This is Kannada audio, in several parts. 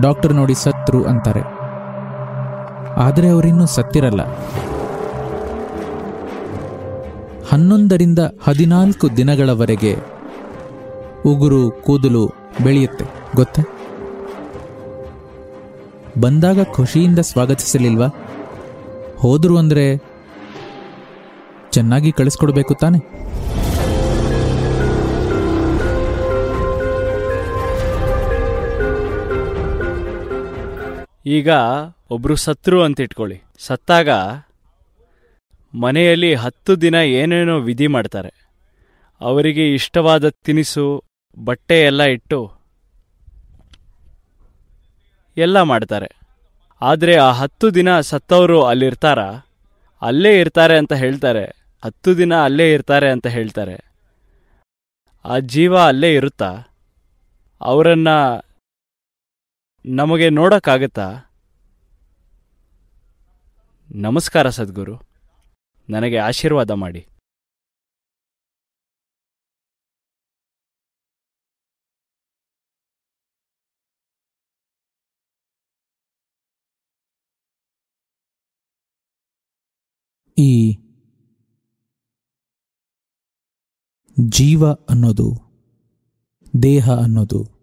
ಡಾಕ್ಟರ್ ನೋಡಿ ಸತ್ರು ಅಂತಾರೆ. ಆದರೆ ಅವರಿನ್ನೂ ಸತ್ತಿರಲ್ಲ. ಹನ್ನೊಂದರಿಂದ ಹದಿನಾಲ್ಕು ದಿನಗಳವರೆಗೆ ಉಗುರು, ಕೂದಲು ಬೆಳೆಯುತ್ತೆ. ಗೊತ್ತಾ? ಬಂದಾಗ ಖುಷಿಯಿಂದ ಸ್ವಾಗತಿಸಲಿಲ್ವಾ? ಹೋದ್ರು ಅಂದ್ರೆ ಚೆನ್ನಾಗಿ ಕಳಿಸ್ಕೊಡ್ಬೇಕು ತಾನೆ. ಈಗ ಒಬ್ರು ಸತ್ರು ಅಂತ ಇಟ್ಕೊಳ್ಳಿ ಸತ್ತಾಗ ಮನೆಯಲ್ಲಿ ಹತ್ತು ದಿನ ಏನೇನೋ ವಿಧಿ ಮಾಡ್ತಾರೆ. ಅವರಿಗೆ ಇಷ್ಟವಾದ ತಿನಿಸು, ಬಟ್ಟೆ ಎಲ್ಲ ಇಟ್ಟು ಎಲ್ಲ ಮಾಡ್ತಾರೆ. ಆದರೆ ಆ ಹತ್ತು ದಿನ ಸತ್ತವರು ಅಲ್ಲಿರ್ತಾರ? ಅಲ್ಲೇ ಇರ್ತಾರೆ ಅಂತ ಹೇಳ್ತಾರೆ. ಹತ್ತು ದಿನ ಅಲ್ಲೇ ಇರ್ತಾರೆ ಅಂತ ಹೇಳ್ತಾರೆ. ಆ ಜೀವ ಅಲ್ಲೇ ಇರುತ್ತಾ? ಅವರನ್ನ ನಮಗೆ ನೋಡೋಕ್ಕಾಗತ್ತಾ? ನಮಸ್ಕಾರ ಸದ್ಗುರು. ನನಗೆ ಆಶೀರ್ವಾದ ಮಾಡಿ. ಈ ಜೀವ ಅನ್ನೋದು ದೇಹ ಅನ್ನೋದು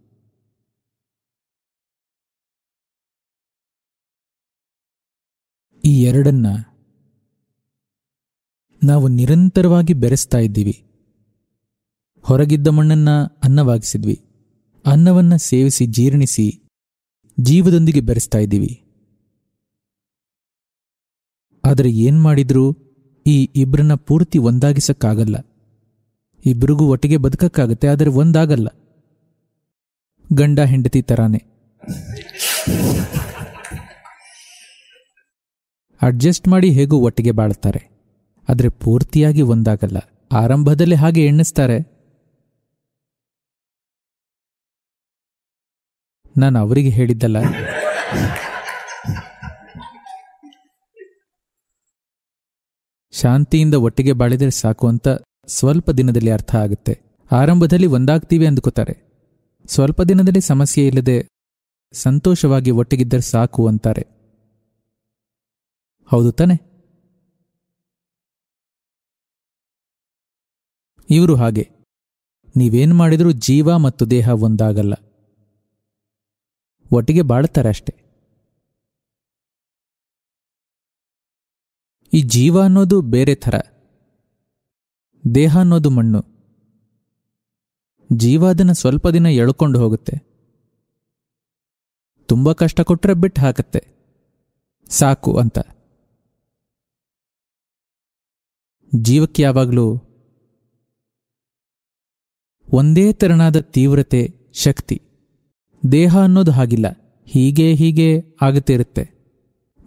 ಈ ಎರಡನ್ನ ನಾವು ನಿರಂತರವಾಗಿ ಬೆರೆಸ್ತಾ ಇದ್ದೀವಿ. ಹೊರಗಿದ್ದ ಮಣ್ಣನ್ನ ಅನ್ನವಾಗಿಸಿದ್ವಿ. ಅನ್ನವನ್ನ ಸೇವಿಸಿ ಜೀರ್ಣಿಸಿ ಜೀವದೊಂದಿಗೆ ಬೆರೆಸ್ತಾ ಇದ್ದೀವಿ. ಆದರೆ ಏನ್ ಮಾಡಿದ್ರೂ? ಈ ಇಬ್ರನ್ನ ಪೂರ್ತಿ ಒಂದಾಗಿಸಕ್ಕಾಗಲ್ಲ. ಇಬ್ಬರಿಗೂ ಒಟ್ಟಿಗೆ ಬದುಕಕ್ಕಾಗತ್ತೆ, ಆದರೆ ಒಂದಾಗಲ್ಲ. ಗಂಡ ಹೆಂಡತಿ ತರಾನೆ. ಅಡ್ಜಸ್ಟ್ ಮಾಡಿ ಹೇಗೂ ಒಟ್ಟಿಗೆ ಬಾಳ್ತಾರೆ ಆದರೆ ಪೂರ್ತಿಯಾಗಿ ಒಂದಾಗಲ್ಲ. ಆರಂಭದಲ್ಲಿ ಹಾಗೆ ಎಣ್ಣಿಸ್ತಾರೆ. ನಾನು ಅವರಿಗೆ ಹೇಳಿದ್ದಲ್ಲ. ಶಾಂತಿಯಿಂದ ಒಟ್ಟಿಗೆ ಬಾಳಿದರೆ ಸಾಕು ಅಂತ ಸ್ವಲ್ಪ ದಿನದಲ್ಲಿ ಅರ್ಥ ಆಗುತ್ತೆ. ಆರಂಭದಲ್ಲಿ ಒಂದಾಗ್ತೀವಿ ಅಂದ್ಕೋತಾರೆ. ಸ್ವಲ್ಪ ದಿನದಲ್ಲಿ ಸಮಸ್ಯೆ ಇಲ್ಲದೆ ಸಂತೋಷವಾಗಿ ಒಟ್ಟಿಗಿದ್ದರೆ ಸಾಕು ಅಂತಾರೆ. ಹೌದು ತಾನೆ? ಇವರು ಹಾಗೆ. ನೀವೇನ್ ಮಾಡಿದರೂ ಜೀವ ಮತ್ತು ದೇಹ ಒಂದಾಗಲ್ಲ. ಒಟ್ಟಿಗೆ ಬಾಳ್ತಾರೆ ಅಷ್ಟೆ. ಈ ಜೀವ ಅನ್ನೋದು ಬೇರೆ ಥರ. ದೇಹ ಅನ್ನೋದು ಮಣ್ಣು. ಜೀವ ಅದನ್ನು ಸ್ವಲ್ಪ ದಿನ ಎಳ್ಕೊಂಡು ಹೋಗುತ್ತೆ. ತುಂಬ ಕಷ್ಟ ಕೊಟ್ಟರೆ ಬಿಟ್ಟು ಹಾಕತ್ತೆ. ಸಾಕು ಅಂತ. ಜೀವಕ್ಕೆ ಯಾವಾಗಲೂ ಒಂದೇ ತೆರನಾದ ತೀವ್ರತೆ, ಶಕ್ತಿ. ದೇಹ ಅನ್ನೋದು ಹಾಗಿಲ್ಲ. ಹೀಗೆ ಹೀಗೆ ಆಗುತ್ತೆ ಇರುತ್ತೆ.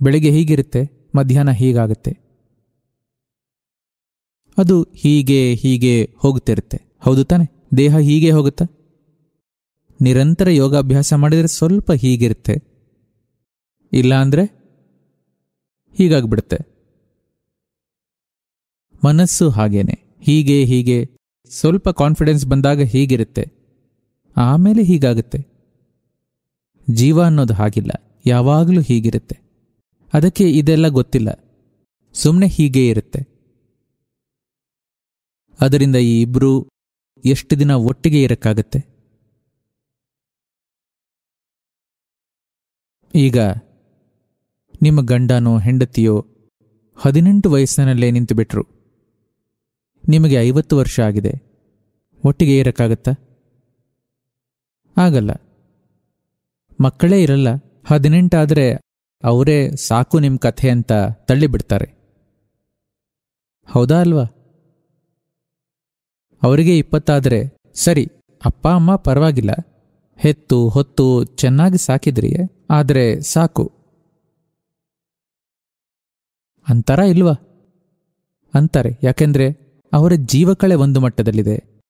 ಬೆಳಿಗ್ಗೆ ಹೀಗಿರುತ್ತೆ, ಮಧ್ಯಾಹ್ನ ಹೀಗಾಗುತ್ತೆ. ಅದು ಹೀಗೆ ಹೀಗೆ ಹೋಗುತ್ತಿರುತ್ತೆ ಹೌದು ತಾನೆ? ದೇಹ ಹೀಗೆ ಹೋಗುತ್ತಾ? ನಿರಂತರ ಯೋಗಾಭ್ಯಾಸ ಮಾಡಿದರೆ ಸ್ವಲ್ಪ ಹೀಗಿರುತ್ತೆ. ಇಲ್ಲ ಅಂದ್ರೆ ಹೀಗಾಗ್ಬಿಡುತ್ತೆ. ಮನಸ್ಸು ಹಾಗೇನೆ. ಹೀಗೆ ಹೀಗೆ. ಸ್ವಲ್ಪ ಕಾನ್ಫಿಡೆನ್ಸ್ ಬಂದಾಗ ಹೀಗಿರುತ್ತೆ. ಆಮೇಲೆ ಹೀಗಾಗುತ್ತೆ. ಜೀವ ಅನ್ನೋದು ಹಾಗಿಲ್ಲ. ಯಾವಾಗಲೂ ಹೀಗಿರುತ್ತೆ. ಅದಕ್ಕೆ ಇದೆಲ್ಲ ಗೊತ್ತಿಲ್ಲ. ಸುಮ್ಮನೆ ಹೀಗೆ ಇರುತ್ತೆ. ಅದರಿಂದ ಈ ಇಬ್ರು ಎಷ್ಟು ದಿನ ಒಟ್ಟಿಗೆ ಇರಕ್ಕಾಗತ್ತೆ? ಈಗ, ನಿಮ್ಮ ಗಂಡನೋ ಹೆಂಡತಿಯೋ ಹದಿನೆಂಟು ವಯಸ್ಸಿನಲ್ಲೇ ನಿಂತುಬಿಟ್ರು. ನಿಮಗೆ ಐವತ್ತು ವರ್ಷ ಆಗಿದೆ. ಒಟ್ಟಿಗೆ ಇರಕ್ಕಾಗತ್ತಾ ಆಗಲ್ಲ. ಮಕ್ಕಳೇ ಇರಲ್ಲ. ಹದಿನೆಂಟಾದರೆ ಅವರೇ ಸಾಕು ನಿಮ್ಮ ಕಥೆ ಅಂತ ತಳ್ಳಿಬಿಡ್ತಾರೆ. ಹೌದಾ ಅಲ್ವಾ? ಅವರಿಗೆ ಇಪ್ಪತ್ತಾದರೆ, ಸರಿ, ಅಪ್ಪ, ಅಮ್ಮ ಪರವಾಗಿಲ್ಲ. ಹೆತ್ತು, ಹೊತ್ತು ಚೆನ್ನಾಗಿ ಸಾಕಿದ್ರಿ ಆದರೆ ಸಾಕು. ಅಂತಾರ ಇಲ್ವಾ? ಅಂತಾರೆ. ಯಾಕೆಂದ್ರೆ ಅವರ ಜೀವಕಳೆ ಒಂದು ಮಟ್ಟದಲ್ಲಿದೆ.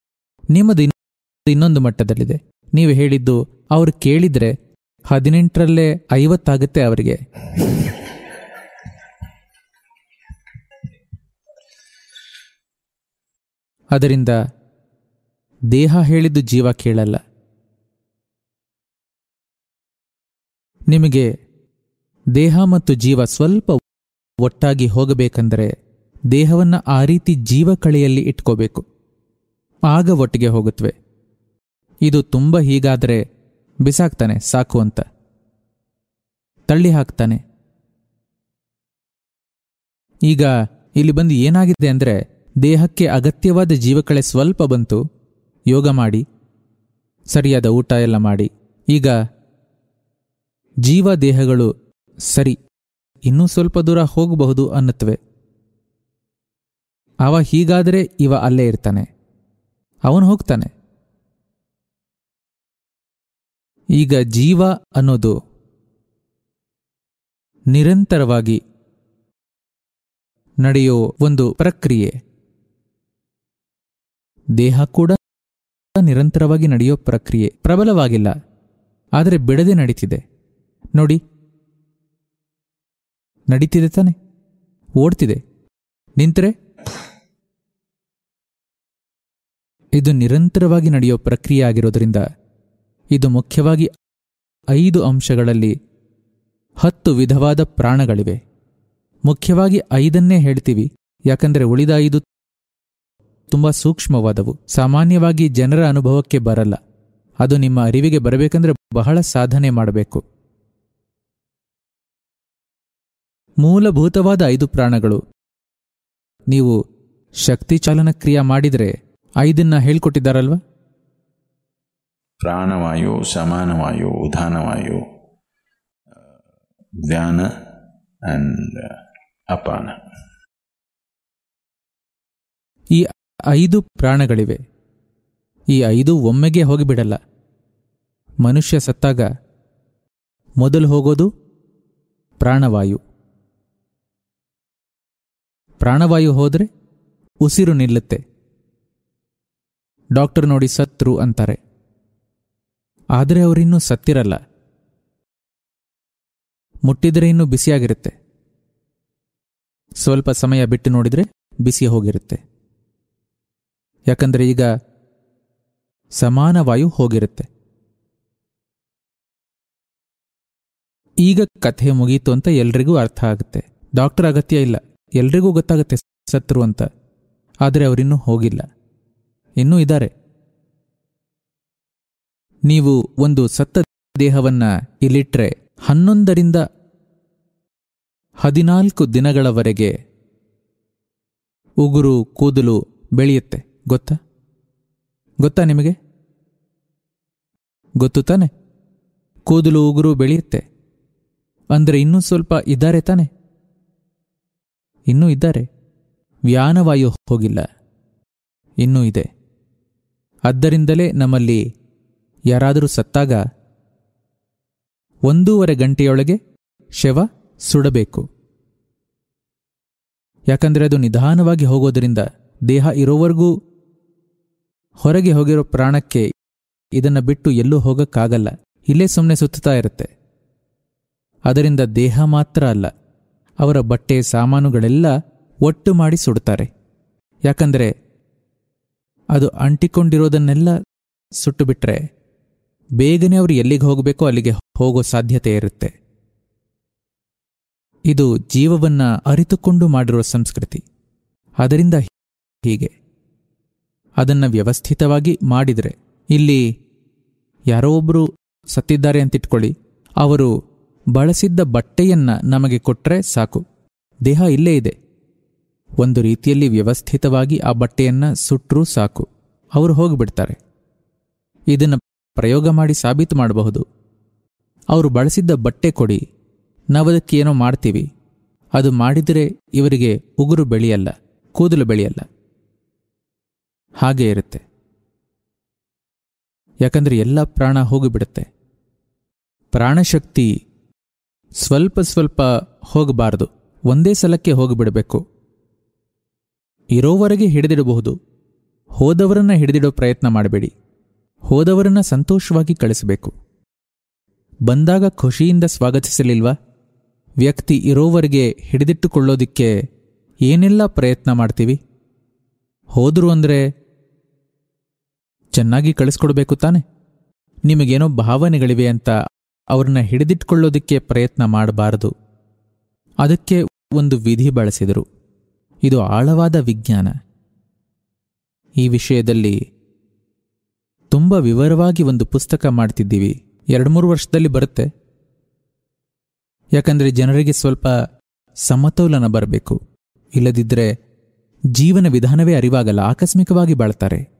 ನಿಮ್ಮದು ಇನ್- ಇನ್ನೊಂದು ಮಟ್ಟದಲ್ಲಿದೆ. ನೀವು ಹೇಳಿದ್ದು ಅವರು ಕೇಳಿದ್ರೆ ಹದಿನೆಂಟರಲ್ಲೇ ಐವತ್ತಾಗುತ್ತೆ ಅವರಿಗೆ. ಅದರಿಂದ ದೇಹ ಹೇಳಿದ್ದು ಜೀವ ಕೇಳಲ್ಲ. ನಿಮಗೆ ದೇಹ ಮತ್ತು ಜೀವ ಸ್ವಲ್ಪ ಒಟ್ಟಾಗಿ ಹೋಗಬೇಕೆಂದರೆ ದೇಹವನ್ನು ಆ ರೀತಿ ಜೀವಕಳೆಯಲ್ಲಿ ಇಟ್ಕೋಬೇಕು. ಆಗ ಒಟ್ಟಿಗೆ ಹೋಗುತ್ತವೆ ಇದು ತುಂಬ ಹೀಗಾದರೆ ಬಿಸಾಕ್ತಾನೆ, ಸಾಕು ಅಂತ. ತಳ್ಳಿ ಹಾಕ್ತಾನೆ. ಈಗ ಇಲ್ಲಿ ಬಂದು ಏನಾಗಿದೆ ಅಂದರೆ ದೇಹಕ್ಕೆ ಅಗತ್ಯವಾದ ಜೀವಕಳೆ ಸ್ವಲ್ಪ ಬಂತು. ಯೋಗ ಮಾಡಿ. ಸರಿಯಾದ ಊಟ ಎಲ್ಲ ಮಾಡಿ. ಈಗ ಜೀವ ದೇಹಗಳು ಸರಿ. ಇನ್ನೂ ಸ್ವಲ್ಪ ದೂರ ಹೋಗಬಹುದು ಅನ್ನುತ್ತವೆ ಅವ ಹೀಗಾದರೆ ಇವ ಅಲ್ಲೇ ಇರ್ತಾನೆ. ಅವನು ಹೋಗ್ತಾನೆ. ಈಗ ಜೀವ ಅನ್ನೋದು ನಿರಂತರವಾಗಿ ನಡೆಯೋ ಒಂದು ಪ್ರಕ್ರಿಯೆ. ದೇಹ ಕೂಡ ನಿರಂತರವಾಗಿ ನಡೆಯೋ ಪ್ರಕ್ರಿಯೆ. ಪ್ರಬಲವಾಗಿಲ್ಲ, ಆದರೆ ಬಿಡದೆ ನಡೀತಿದೆ. ನೋಡಿ. ನಡೀತಿದೆ ತಾನೆ. ಓಡ್ತಿದೆ. ನಿಂತರೆ. ಇದು ನಿರಂತರವಾಗಿ ನಡೆಯೋ ಪ್ರಕ್ರಿಯೆ ಆಗಿರೋದ್ರಿಂದ ಇದು ಮುಖ್ಯವಾಗಿ ಐದು ಅಂಶಗಳಲ್ಲಿ ಹತ್ತು ವಿಧವಾದ ಪ್ರಾಣಗಳಿವೆ. ಮುಖ್ಯವಾಗಿ ಐದನ್ನೇ ಹೇಳ್ತೀವಿ. ಯಾಕಂದರೆ ಉಳಿದ ಐದು ತುಂಬ ಸೂಕ್ಷ್ಮವಾದವು. ಸಾಮಾನ್ಯವಾಗಿ ಜನರ ಅನುಭವಕ್ಕೆ ಬರಲ್ಲ. ಅದು ನಿಮ್ಮ ಅರಿವಿಗೆ ಬರಬೇಕಂದ್ರೆ ಬಹಳ ಸಾಧನೆ ಮಾಡಬೇಕು. ಮೂಲಭೂತವಾದ ಐದು ಪ್ರಾಣಗಳು. ನೀವು ಶಕ್ತಿ ಚಾಲನ ಕ್ರಿಯಾ ಮಾಡಿದರೆ ಐದನ್ನ ಹೇಳ್ಕೊಟ್ಟಿದ್ದಾರಲ್ವಾ? ಪ್ರಾಣವಾಯು ಸಮಾನವಾಯು ಉದಾನವಾಯು ಧ್ಯಾನ ಅಂಡ್ ಅಪಾನ. ಈ ಐದು ಪ್ರಾಣಗಳಿವೆ. ಈ ಐದು ಒಮ್ಮೆಗೆ ಹೋಗಿಬಿಡಲ್ಲ. ಮನುಷ್ಯ ಸತ್ತಾಗ ಮೊದಲು ಹೋಗೋದು ಪ್ರಾಣವಾಯು. ಪ್ರಾಣವಾಯು ಹೋದರೆ ಉಸಿರು ನಿಲ್ಲುತ್ತೆ. ಡಾಕ್ಟರ್ ನೋಡಿ ಸತ್ರು ಅಂತಾರೆ. ಆದರೆ ಅವರಿನ್ನೂ ಸತ್ತಿರಲ್ಲ. ಮುಟ್ಟಿದರೆ ಇನ್ನೂ ಬಿಸಿಯಾಗಿರುತ್ತೆ. ಸ್ವಲ್ಪ ಸಮಯ ಬಿಟ್ಟು ನೋಡಿದರೆ ಬಿಸಿ ಹೋಗಿರುತ್ತೆ. ಯಾಕಂದರೆ ಈಗ ಸಮಾನ ವಾಯು ಹೋಗಿರುತ್ತೆ. ಈಗ ಕಥೆ ಮುಗೀತು ಅಂತ ಎಲ್ರಿಗೂ ಅರ್ಥ ಆಗುತ್ತೆ. ಡಾಕ್ಟರ್ ಅಗತ್ಯ ಇಲ್ಲ. ಎಲ್ರಿಗೂ ಗೊತ್ತಾಗುತ್ತೆ ಸತ್ರು ಅಂತ. ಆದರೆ ಅವರಿನ್ನೂ ಹೋಗಿಲ್ಲ. ಇನ್ನೂ ಇದ್ದಾರೆ. ನೀವು ಒಂದು ಸತ್ತ ದೇಹವನ್ನ ಇಲ್ಲಿಟ್ರೆ ಹನ್ನೊಂದರಿಂದ ಹದಿನಾಲ್ಕು ದಿನಗಳವರೆಗೆ ಉಗುರು, ಕೂದಲು ಬೆಳೆಯುತ್ತೆ. ಗೊತ್ತಾ? ಗೊತ್ತಾ ನಿಮಗೆ? ಗೊತ್ತು ತಾನೆ? ಕೂದಲು, ಉಗುರು ಬೆಳೆಯುತ್ತೆ. ಅಂದರೆ ಇನ್ನೂ ಸ್ವಲ್ಪ ಇದ್ದಾರೆ ತಾನೆ? ಇನ್ನೂ ಇದ್ದಾರೆ. ವ್ಯಾನವಾಯು ಹೋಗಿಲ್ಲ. ಇನ್ನೂ ಇದೆ. ಆದ್ದರಿಂದಲೇ ನಮ್ಮಲ್ಲಿ ಯಾರಾದರೂ ಸತ್ತಾಗ ಒಂದೂವರೆ ಗಂಟೆಯೊಳಗೆ ಶವ ಸುಡಬೇಕು. ಯಾಕಂದರೆ ಅದು ನಿಧಾನವಾಗಿ ಹೋಗೋದರಿಂದ ದೇಹ ಇರೋವರೆಗೂ ಹೊರಗೆ ಹೋಗಿರೋ ಪ್ರಾಣಕ್ಕೆ ಇದನ್ನು ಬಿಟ್ಟು ಎಲ್ಲೂ ಹೋಗಕ್ಕಾಗಲ್ಲ. ಇಲ್ಲೇ ಸುಮ್ಮನೆ ಸುತ್ತುತ್ತಾ ಇರುತ್ತೆ. ಅದರಿಂದ ದೇಹ ಮಾತ್ರ ಅಲ್ಲ, ಅವರ ಬಟ್ಟೆ, ಸಾಮಾನುಗಳೆಲ್ಲ ಒಟ್ಟು ಮಾಡಿ ಸುಡುತ್ತಾರೆ ಯಾಕಂದರೆ ಅದು ಅಂಟಿಕೊಂಡಿರೋದನ್ನೆಲ್ಲ ಸುಟ್ಟು ಬಿಟ್ರೆ ಬೇಗನೆ ಅವರು ಎಲ್ಲಿಗೆ ಹೋಗಬೇಕೋ ಅಲ್ಲಿಗೆ ಹೋಗೋ ಸಾಧ್ಯತೆ ಇರುತ್ತೆ. ಇದು ಜೀವವನ್ನ ಅರಿತುಕೊಂಡು ಮಾಡಿರುವ ಸಂಸ್ಕೃತಿ. ಅದರಿಂದ ಹೀಗೆ. ಅದನ್ನ ವ್ಯವಸ್ಥಿತವಾಗಿ ಮಾಡಿದರೆ ಇಲ್ಲಿ ಯಾರೋ ಒಬ್ಬರು ಸತ್ತಿದ್ದಾರೆ ಅಂತಿಟ್ಕೊಳ್ಳಿ. ಅವರು ಬಳಸಿದ್ದ ಬಟ್ಟೆಯನ್ನ ನಮಗೆ ಕೊಟ್ರೆ ಸಾಕು. ದೇಹ ಇಲ್ಲೇ ಇದೆ. ಒಂದು ರೀತಿಯಲ್ಲಿ ವ್ಯವಸ್ಥಿತವಾಗಿ ಆ ಬಟ್ಟೆಯನ್ನ ಸುಟ್ಟರೂ ಸಾಕು. ಅವರು ಹೋಗಿಬಿಡ್ತಾರೆ. ಇದನ್ನು ಪ್ರಯೋಗ ಮಾಡಿ ಸಾಬೀತು ಮಾಡಬಹುದು. ಅವರು ಬಳಸಿದ್ದ ಬಟ್ಟೆ ಕೊಡಿ. ನಾವದಕ್ಕೆ ಏನೋ ಮಾಡ್ತೀವಿ. ಅದು ಮಾಡಿದರೆ ಇವರಿಗೆ ಉಗುರು ಬೆಳೆಯಲ್ಲ, ಕೂದಲು ಬೆಳೆಯಲ್ಲ. ಹಾಗೆ ಇರುತ್ತೆ. ಯಾಕಂದ್ರೆ ಎಲ್ಲ ಪ್ರಾಣ ಹೋಗಿಬಿಡುತ್ತೆ. ಪ್ರಾಣಶಕ್ತಿ ಸ್ವಲ್ಪ ಸ್ವಲ್ಪ ಹೋಗಬಾರದು. ಒಂದೇ ಸಲಕ್ಕೆ ಹೋಗಿಬಿಡಬೇಕು. ಇರೋವರೆಗೆ ಹಿಡಿದಿಡಬಹುದು. ಹೋದವರನ್ನ ಹಿಡಿದಿಡೋ ಪ್ರಯತ್ನ ಮಾಡಬೇಡಿ. ಹೋದವರನ್ನ ಸಂತೋಷವಾಗಿ ಕಳಿಸಬೇಕು. ಬಂದಾಗ ಖುಷಿಯಿಂದ ಸ್ವಾಗತಿಸಲಿಲ್ವಾ? ವ್ಯಕ್ತಿ ಇರೋವರೆಗೆ ಹಿಡಿದಿಟ್ಟುಕೊಳ್ಳೋದಿಕ್ಕೆ ಏನೆಲ್ಲ ಪ್ರಯತ್ನ ಮಾಡ್ತೀವಿ? ಹೋದ್ರು ಅಂದ್ರೆ ಚೆನ್ನಾಗಿ ಕಳಿಸ್ಕೊಡ್ಬೇಕು ತಾನೆ. ನಿಮಗೇನೋ ಭಾವನೆಗಳಿವೆ ಅಂತ ಅವ್ರನ್ನ ಹಿಡಿದಿಟ್ಕೊಳ್ಳೋದಿಕ್ಕೆ ಪ್ರಯತ್ನ ಮಾಡಬಾರದು. ಅದಕ್ಕೆ ಒಂದು ವಿಧಿ ಬಳಸಿದರು. ಇದು ಆಳವಾದ ವಿಜ್ಞಾನ. ಈ ವಿಷಯದಲ್ಲಿ ತುಂಬ ವಿವರವಾಗಿ ಒಂದು ಪುಸ್ತಕ ಮಾಡ್ತಿದ್ದೀವಿ. ಎರಡು ಮೂರು ವರ್ಷದಲ್ಲಿ ಬರುತ್ತೆ. ಯಾಕಂದ್ರೆ ಜನರಿಗೆ ಸ್ವಲ್ಪ ಸಮತೋಲನ ಬರಬೇಕು. ಇಲ್ಲದಿದ್ದರೆ ಜೀವನ ವಿಧಾನವೇ ಅರಿವಾಗಲ್ಲ, ಆಕಸ್ಮಿಕವಾಗಿ ಬಾಳ್ತಾರೆ.